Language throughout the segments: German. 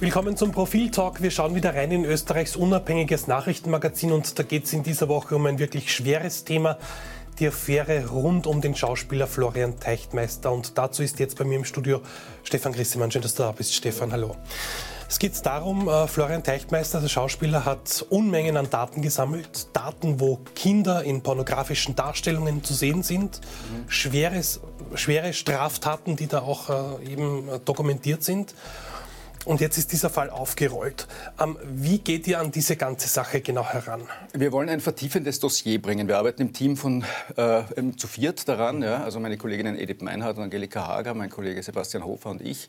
Willkommen zum Profil-Talk. Wir schauen wieder rein in Österreichs unabhängiges Nachrichtenmagazin und da geht es in dieser Woche um ein wirklich schweres Thema, die Affäre rund um den Schauspieler Florian Teichtmeister. Und dazu ist jetzt bei mir im Studio Stefan Grissemann. Schön, dass du da bist, Stefan. Hallo. Es geht darum, äh, Florian Teichtmeister, der Schauspieler, hat Unmengen an Daten gesammelt. Daten, wo Kinder in pornografischen Darstellungen zu sehen sind. Mhm. Schweres, schwere Straftaten, die da auch äh, eben dokumentiert sind. Und jetzt ist dieser Fall aufgerollt. Ähm, wie geht ihr an diese ganze Sache genau heran? Wir wollen ein vertiefendes Dossier bringen. Wir arbeiten im Team von äh, zu viert daran. Ja? Also meine Kolleginnen Edith Meinhardt und Angelika Hager, mein Kollege Sebastian Hofer und ich.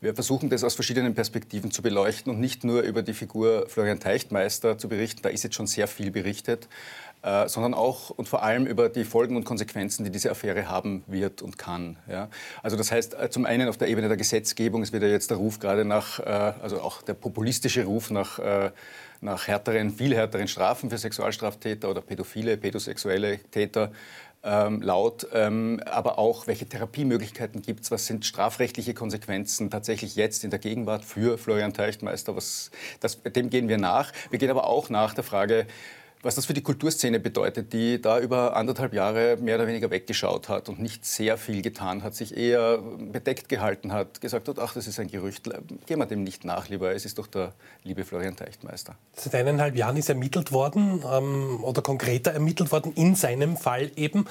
Wir versuchen das aus verschiedenen Perspektiven zu beleuchten und nicht nur über die Figur Florian Teichtmeister zu berichten. Da ist jetzt schon sehr viel berichtet. Äh, sondern auch und vor allem über die Folgen und Konsequenzen, die diese Affäre haben wird und kann. Ja? Also das heißt, äh, zum einen auf der Ebene der Gesetzgebung, es wird ja jetzt der Ruf gerade nach, äh, also auch der populistische Ruf nach, nach härteren, viel härteren Strafen für Sexualstraftäter oder pädophile, pädosexuelle Täter ähm, laut, ähm, aber auch, welche Therapiemöglichkeiten gibt es, was sind strafrechtliche Konsequenzen tatsächlich jetzt in der Gegenwart für Florian Teichtmeister, was, das, dem gehen wir nach. Wir gehen aber auch nach der Frage, was das für die Kulturszene bedeutet, die da über anderthalb Jahre mehr oder weniger weggeschaut hat und nicht sehr viel getan hat, sich eher bedeckt gehalten hat, gesagt hat, ach, das ist ein Gerücht, gehen wir dem nicht nach, lieber, es ist doch der liebe Florian Teichtmeister. Seit eineinhalb Jahren ist ermittelt worden ähm, oder konkreter ermittelt worden, in seinem Fall eben.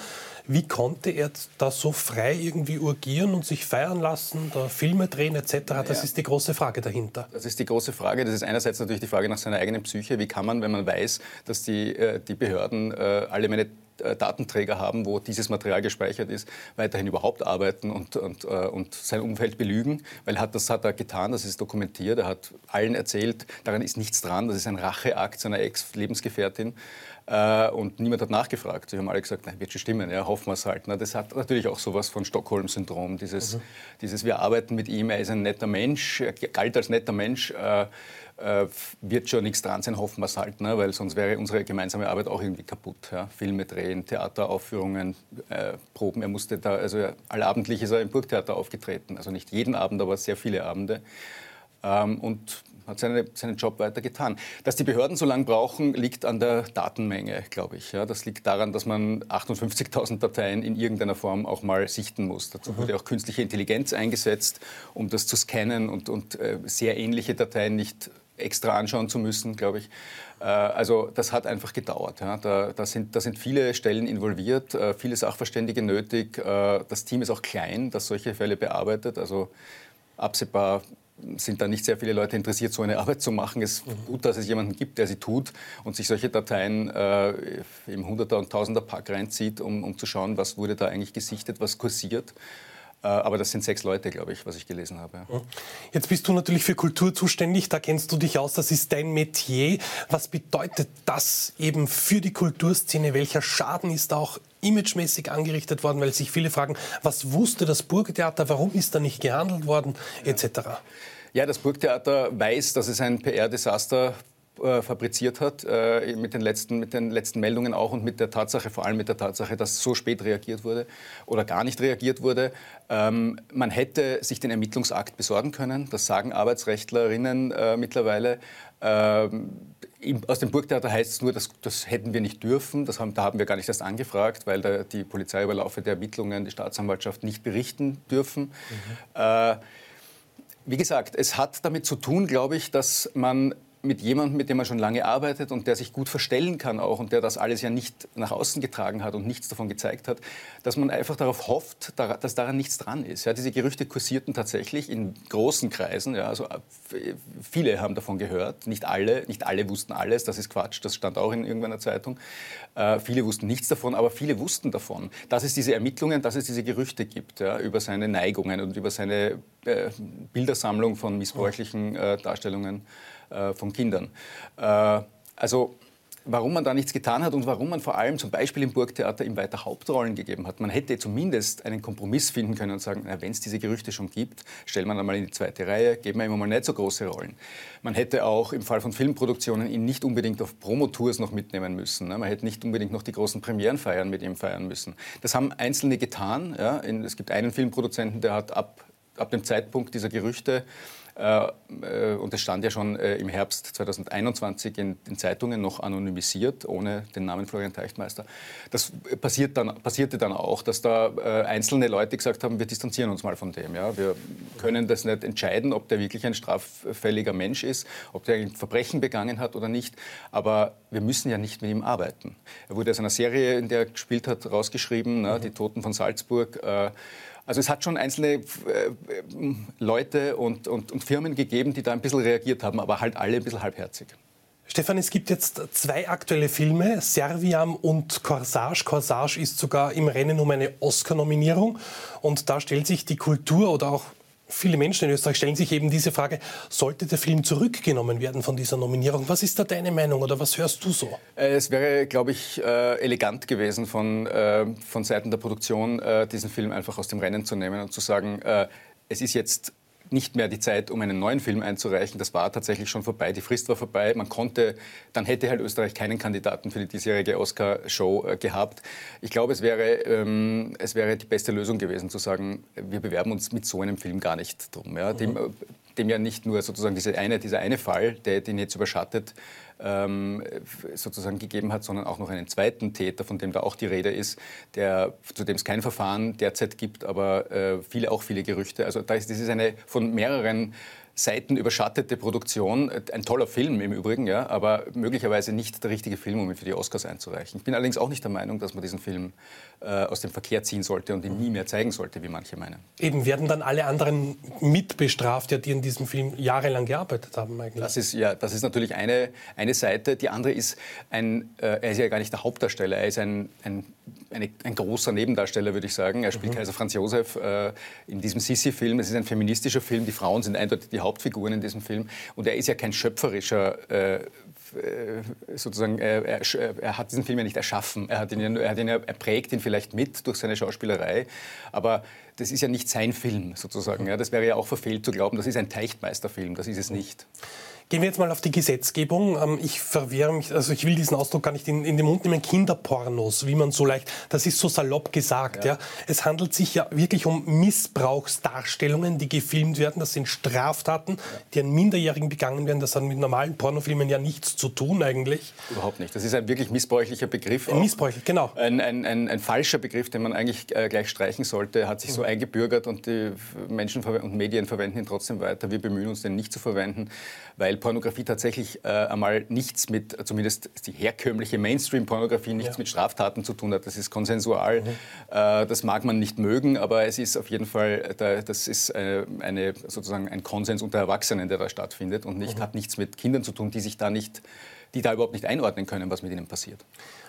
Wie konnte er da so frei irgendwie urgieren und sich feiern lassen, da Filme drehen etc.? Das ja. ist die große Frage dahinter. Das ist die große Frage. Das ist einerseits natürlich die Frage nach seiner eigenen Psyche. Wie kann man, wenn man weiß, dass die, äh, die Behörden äh, alle meine äh, Datenträger haben, wo dieses Material gespeichert ist, weiterhin überhaupt arbeiten und, und, und sein Umfeld belügen, weil hat, das hat er getan, das ist dokumentiert, er hat allen erzählt, daran ist nichts dran, das ist ein Racheakt seiner Ex-Lebensgefährtin. Äh, und niemand hat nachgefragt. Sie haben alle gesagt, nein, wird schon stimmen, ja, hoffen wir es halt. Na, das hat natürlich auch sowas von Stockholm-Syndrom. Dieses, mhm. dieses, wir arbeiten mit ihm, er ist ein netter Mensch, er galt als netter Mensch. Äh, äh, wird schon nichts dran sein, hoffen wir es halt, ne? weil sonst wäre unsere gemeinsame Arbeit auch irgendwie kaputt. Ja? Filme drehen, Theateraufführungen, äh, Proben. Er musste da, also allabendlich ist er im Burgtheater aufgetreten, also nicht jeden Abend, aber sehr viele Abende. Ähm, und hat seine, seinen Job weiter getan. Dass die Behörden so lange brauchen, liegt an der Datenmenge, glaube ich. Ja, das liegt daran, dass man 58.000 Dateien in irgendeiner Form auch mal sichten muss. Dazu mhm. wurde auch künstliche Intelligenz eingesetzt, um das zu scannen und, und äh, sehr ähnliche Dateien nicht extra anschauen zu müssen, glaube ich. Äh, also das hat einfach gedauert. Ja. Da, da, sind, da, sind, viele Stellen involviert, äh, viele Sachverständige nötig. Äh, das Team ist auch klein, das solche Fälle bearbeitet. Also absehbar sind da nicht sehr viele Leute interessiert, so eine Arbeit zu machen. Es ist gut, dass es jemanden gibt, der sie tut und sich solche Dateien äh, im Hunderter- und Tausender-Pack reinzieht, um, um zu schauen, was wurde da eigentlich gesichtet, was kursiert. Äh, aber das sind sechs Leute, glaube ich, was ich gelesen habe. Jetzt bist du natürlich für Kultur zuständig, da kennst du dich aus, das ist dein Metier. Was bedeutet das eben für die Kulturszene? Welcher Schaden ist da auch imagemäßig angerichtet worden? Weil sich viele fragen, was wusste das Burgtheater, warum ist da nicht gehandelt worden, etc. Ja, das Burgtheater weiß, dass es ein PR-Desaster fabriziert hat, äh, mit, den letzten, mit den letzten Meldungen auch und mit der Tatsache, vor allem mit der Tatsache, dass so spät reagiert wurde oder gar nicht reagiert wurde. Ähm, man hätte sich den Ermittlungsakt besorgen können, das sagen Arbeitsrechtlerinnen äh, mittlerweile. Ähm, aus dem Burgtheater heißt es nur, das, das hätten wir nicht dürfen. Das haben, da haben wir gar nicht erst angefragt, weil da die Polizei über Laufe der Ermittlungen, die Staatsanwaltschaft nicht berichten dürfen. Mhm. Äh, wie gesagt, es hat damit zu tun, glaube ich, dass man mit jemandem, mit dem man schon lange arbeitet und der sich gut verstellen kann auch und der das alles ja nicht nach außen getragen hat und nichts davon gezeigt hat, dass man einfach darauf hofft, dass daran nichts dran ist. Ja, diese Gerüchte kursierten tatsächlich in großen Kreisen. Ja, also äh, viele haben davon gehört, nicht alle, nicht alle wussten alles. Das ist Quatsch. Das stand auch in irgendeiner Zeitung. Äh, viele wussten nichts davon, aber viele wussten davon, dass es diese Ermittlungen, dass es diese Gerüchte gibt ja, über seine Neigungen und über seine äh, Bildersammlung von missbräuchlichen äh, Darstellungen äh, von Kindern. Äh, also warum man da nichts getan hat und warum man vor allem zum Beispiel im Burgtheater ihm weiter Hauptrollen gegeben hat. Man hätte zumindest einen Kompromiss finden können und sagen, wenn es diese Gerüchte schon gibt, stellt man einmal in die zweite Reihe, geben wir ihm mal nicht so große Rollen. Man hätte auch im Fall von Filmproduktionen ihn nicht unbedingt auf Promotours noch mitnehmen müssen. Ne? Man hätte nicht unbedingt noch die großen Premierenfeiern mit ihm feiern müssen. Das haben Einzelne getan. Es gibt einen Filmproduzenten, der hat ab, ab dem Zeitpunkt dieser Gerüchte und es stand ja schon äh, im Herbst 2021 in den Zeitungen noch anonymisiert, ohne den Namen Florian Teichtmeister. Das passiert dann, passierte dann auch, dass da einzelne Leute gesagt haben, wir distanzieren uns mal von dem. Ja? Wir können das nicht entscheiden, ob der wirklich ein straffälliger Mensch ist, ob der ein Verbrechen begangen hat oder nicht. Aber wir müssen ja nicht mit ihm arbeiten. Er wurde aus einer Serie, in der er gespielt hat, rausgeschrieben, ne? Die Toten von Salzburg. Also es hat schon einzelne äh, Leute und, und, und Firmen gegeben, die da ein bisschen reagiert haben, aber halt alle ein bisschen halbherzig. Stefan, es gibt jetzt zwei aktuelle Filme, Serviam und Corsage. Corsage ist sogar im Rennen um eine Oscar-Nominierung. Und da stellt sich die Kultur oder auch Viele Menschen in Österreich stellen sich eben diese Frage, sollte der Film zurückgenommen werden von dieser Nominierung? Was ist da deine Meinung oder was hörst du so? Äh, es wäre, glaube ich, äh, elegant gewesen von, äh, von Seiten der Produktion, diesen Film einfach aus dem Rennen zu nehmen und zu sagen, es ist jetzt nicht mehr die Zeit, um einen neuen Film einzureichen. Das war tatsächlich schon vorbei. Die Frist war vorbei. Man konnte, dann hätte halt Österreich keinen Kandidaten für die diesjährige Oscar-Show äh, gehabt. Ich glaube, es wäre, ähm, es wäre die beste Lösung gewesen, zu sagen, wir bewerben uns mit so einem Film gar nicht drum. Ja? Mhm. Dem, äh, dem ja nicht nur sozusagen diese eine, dieser eine Fall, der den jetzt überschattet, ähm, sozusagen gegeben hat, sondern auch noch einen zweiten Täter, von dem da auch die Rede ist, der, zu dem es kein Verfahren derzeit gibt, aber äh, viele, auch viele Gerüchte. Also da ist, das ist eine von mehreren Seiten überschattete Produktion. Ein toller Film im Übrigen, ja, aber möglicherweise nicht der richtige Film, um ihn für die Oscars einzureichen. Ich bin allerdings auch nicht der Meinung, dass man diesen Film äh, aus dem Verkehr ziehen sollte und ihn nie mehr zeigen sollte, wie manche meinen. Eben werden dann alle anderen mitbestraft, ja, die in diesem Film jahrelang gearbeitet haben eigentlich. Das ist, ja, das ist natürlich eine, eine Seite. Die andere ist, ein, äh, er ist ja gar nicht der Hauptdarsteller, er ist ein, ein eine, ein großer Nebendarsteller, würde ich sagen. Er spielt mhm. Kaiser Franz Josef äh, in diesem Sissi-Film. Es ist ein feministischer Film. Die Frauen sind eindeutig die Hauptfiguren in diesem Film. Und er ist ja kein schöpferischer äh, äh sozusagen, er, er, er, hat diesen Film ja nicht erschaffen. Er, hat ihn, er, hat ihn, er prägt ihn vielleicht mit durch seine Schauspielerei, aber das ist ja nicht sein Film sozusagen. Ja. Das wäre ja auch verfehlt zu glauben, das ist ein Teichtmeisterfilm. Das ist es nicht. Gehen wir jetzt mal auf die Gesetzgebung. Ähm, ich verwehre mich, also ich will diesen Ausdruck gar nicht in, in den Mund nehmen, Kinderpornos, wie man so leicht, das ist so salopp gesagt. Ja. ja. Es handelt sich ja wirklich um Missbrauchsdarstellungen, die gefilmt werden. Das sind Straftaten, die an Minderjährigen begangen werden. Das hat mit normalen Pornofilmen ja nichts zu tun eigentlich. Überhaupt nicht. Das ist ein wirklich missbräuchlicher Begriff. Ein missbräuchlich, genau. Ein, ein, ein, ein, falscher Begriff, den man eigentlich äh, gleich streichen sollte, hat sich so mhm. eingebürgert und die Menschen und Medien verwenden ihn trotzdem weiter. Wir bemühen uns, den nicht zu verwenden, weil Pornografie tatsächlich äh, einmal nichts mit, zumindest die herkömmliche Mainstream-Pornografie, nichts ja. mit Straftaten zu tun hat. Das ist konsensual. Mhm. Äh, das mag man nicht mögen, aber es ist auf jeden Fall, da, das ist äh, eine, sozusagen ein Konsens unter Erwachsenen, der da stattfindet und nicht, mhm. hat nichts mit Kindern zu tun, die sich da nicht, die da überhaupt nicht einordnen können, was mit ihnen passiert.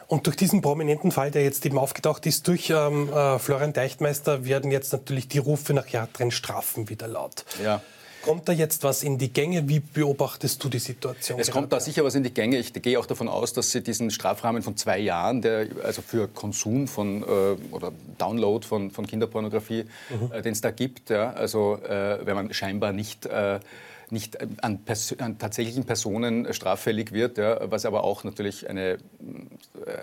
Und durch diesen prominenten Fall, der jetzt eben aufgetaucht ist, durch ähm, äh, Florian Deichtmeister, werden jetzt natürlich die Rufe nach härteren Strafen wieder laut. Ja. Kommt da jetzt was in die Gänge? Wie beobachtest du die Situation? Es kommt da sicher was in die Gänge. Ich gehe auch davon aus, dass Sie diesen Strafrahmen von zwei Jahren, der also für Konsum von äh, oder Download von, von Kinderpornografie, mhm. äh, den es da gibt, ja, also äh, wenn man scheinbar nicht äh, nicht an, an, tatsächlichen Personen straffällig wird, ja, was aber auch natürlich eine,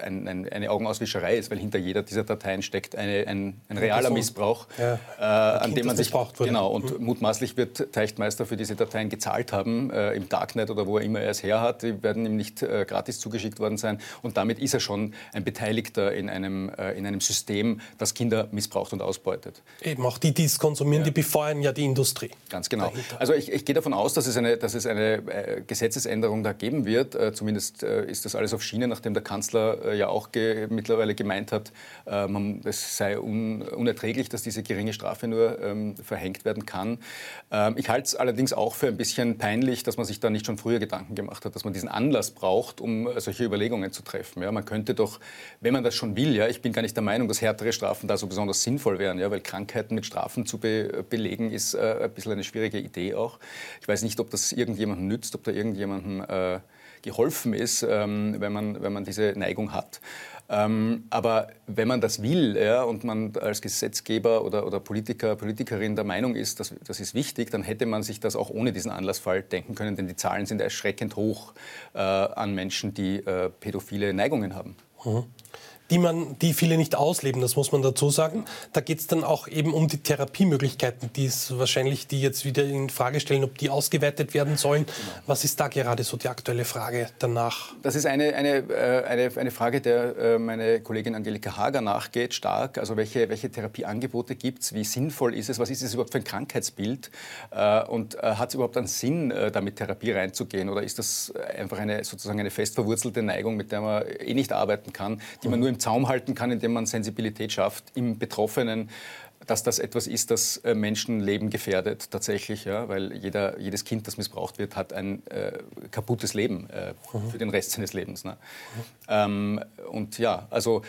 ein, ein, eine Augenauswischerei ist, weil hinter jeder dieser Dateien steckt eine, ein, ein realer Missbrauch, ja. äh, an dem man sich genau und mhm. mutmaßlich wird Teichtmeister für diese Dateien gezahlt haben äh, im Darknet oder wo er immer er es her hat. Die werden ihm nicht äh, gratis zugeschickt worden sein und damit ist er schon ein Beteiligter in einem, äh, in einem System, das Kinder missbraucht und ausbeutet. Eben auch die, die es konsumieren, ja. die befeuern ja die Industrie. Ganz genau. Dahinter. Also ich, ich gehe davon aus, aus, dass es eine, dass es eine äh, Gesetzesänderung da geben wird. Äh, zumindest äh, ist das alles auf Schiene, nachdem der Kanzler ja auch ge mittlerweile gemeint hat, man, es sei un unerträglich, dass diese geringe Strafe nur ähm, verhängt werden kann. Ähm, ich halte es allerdings auch für ein bisschen peinlich, dass man sich da nicht schon früher Gedanken gemacht hat, dass man diesen Anlass braucht, um solche Überlegungen zu treffen. Ja, man könnte doch, wenn man das schon will, ja, ich bin gar nicht der Meinung, dass härtere Strafen da so besonders sinnvoll wären, ja, weil Krankheiten mit Strafen zu be belegen ist äh, ein bisschen eine schwierige Idee auch. Ich weiß nicht, ob das irgendjemandem nützt, ob da irgendjemandem äh, geholfen ist, ähm, wenn, man, wenn man diese Neigung hat. Ähm, aber wenn man das will ja, und man als Gesetzgeber oder, oder Politiker, Politikerin der Meinung ist, dass, das ist wichtig, dann hätte man sich das auch ohne diesen Anlassfall denken können, denn die Zahlen sind erschreckend hoch äh, an Menschen, die äh, pädophile Neigungen haben. Mhm. Die, man, die viele nicht ausleben, das muss man dazu sagen. Da geht es dann auch eben um die Therapiemöglichkeiten, die es wahrscheinlich, die jetzt wieder in Frage stellen, ob die ausgeweitet werden sollen. Genau. Was ist da gerade so die aktuelle Frage danach? Das ist eine, eine, äh, eine, eine Frage, der äh, meine Kollegin Angelika Hager nachgeht, stark. Also welche, welche Therapieangebote gibt es, wie sinnvoll ist es, was ist es überhaupt für ein Krankheitsbild äh, und hat es überhaupt einen Sinn, da mit Therapie reinzugehen oder ist das einfach eine, sozusagen eine fest verwurzelte Neigung, mit der man eh nicht arbeiten kann, die man nur im Zaum halten kann, indem man Sensibilität schafft im Betroffenen, dass das etwas ist, das äh, Menschenleben gefährdet tatsächlich, ja, weil jeder, jedes Kind, das missbraucht wird, hat ein äh, kaputtes Leben äh, mhm. für den Rest seines Lebens. Ne? Mhm. Ähm, und ja, also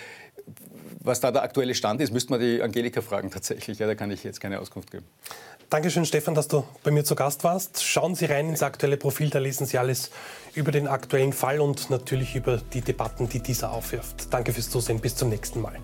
was da der aktuelle Stand ist, müsste man die Angelika fragen tatsächlich. Ja, da kann ich jetzt keine Auskunft geben. Dankeschön, Stefan, dass du bei mir zu Gast warst. Schauen Sie rein ins aktuelle Profil, da lesen Sie alles über den aktuellen Fall und natürlich über die Debatten, die dieser aufwirft. Danke fürs Zusehen, bis zum nächsten Mal.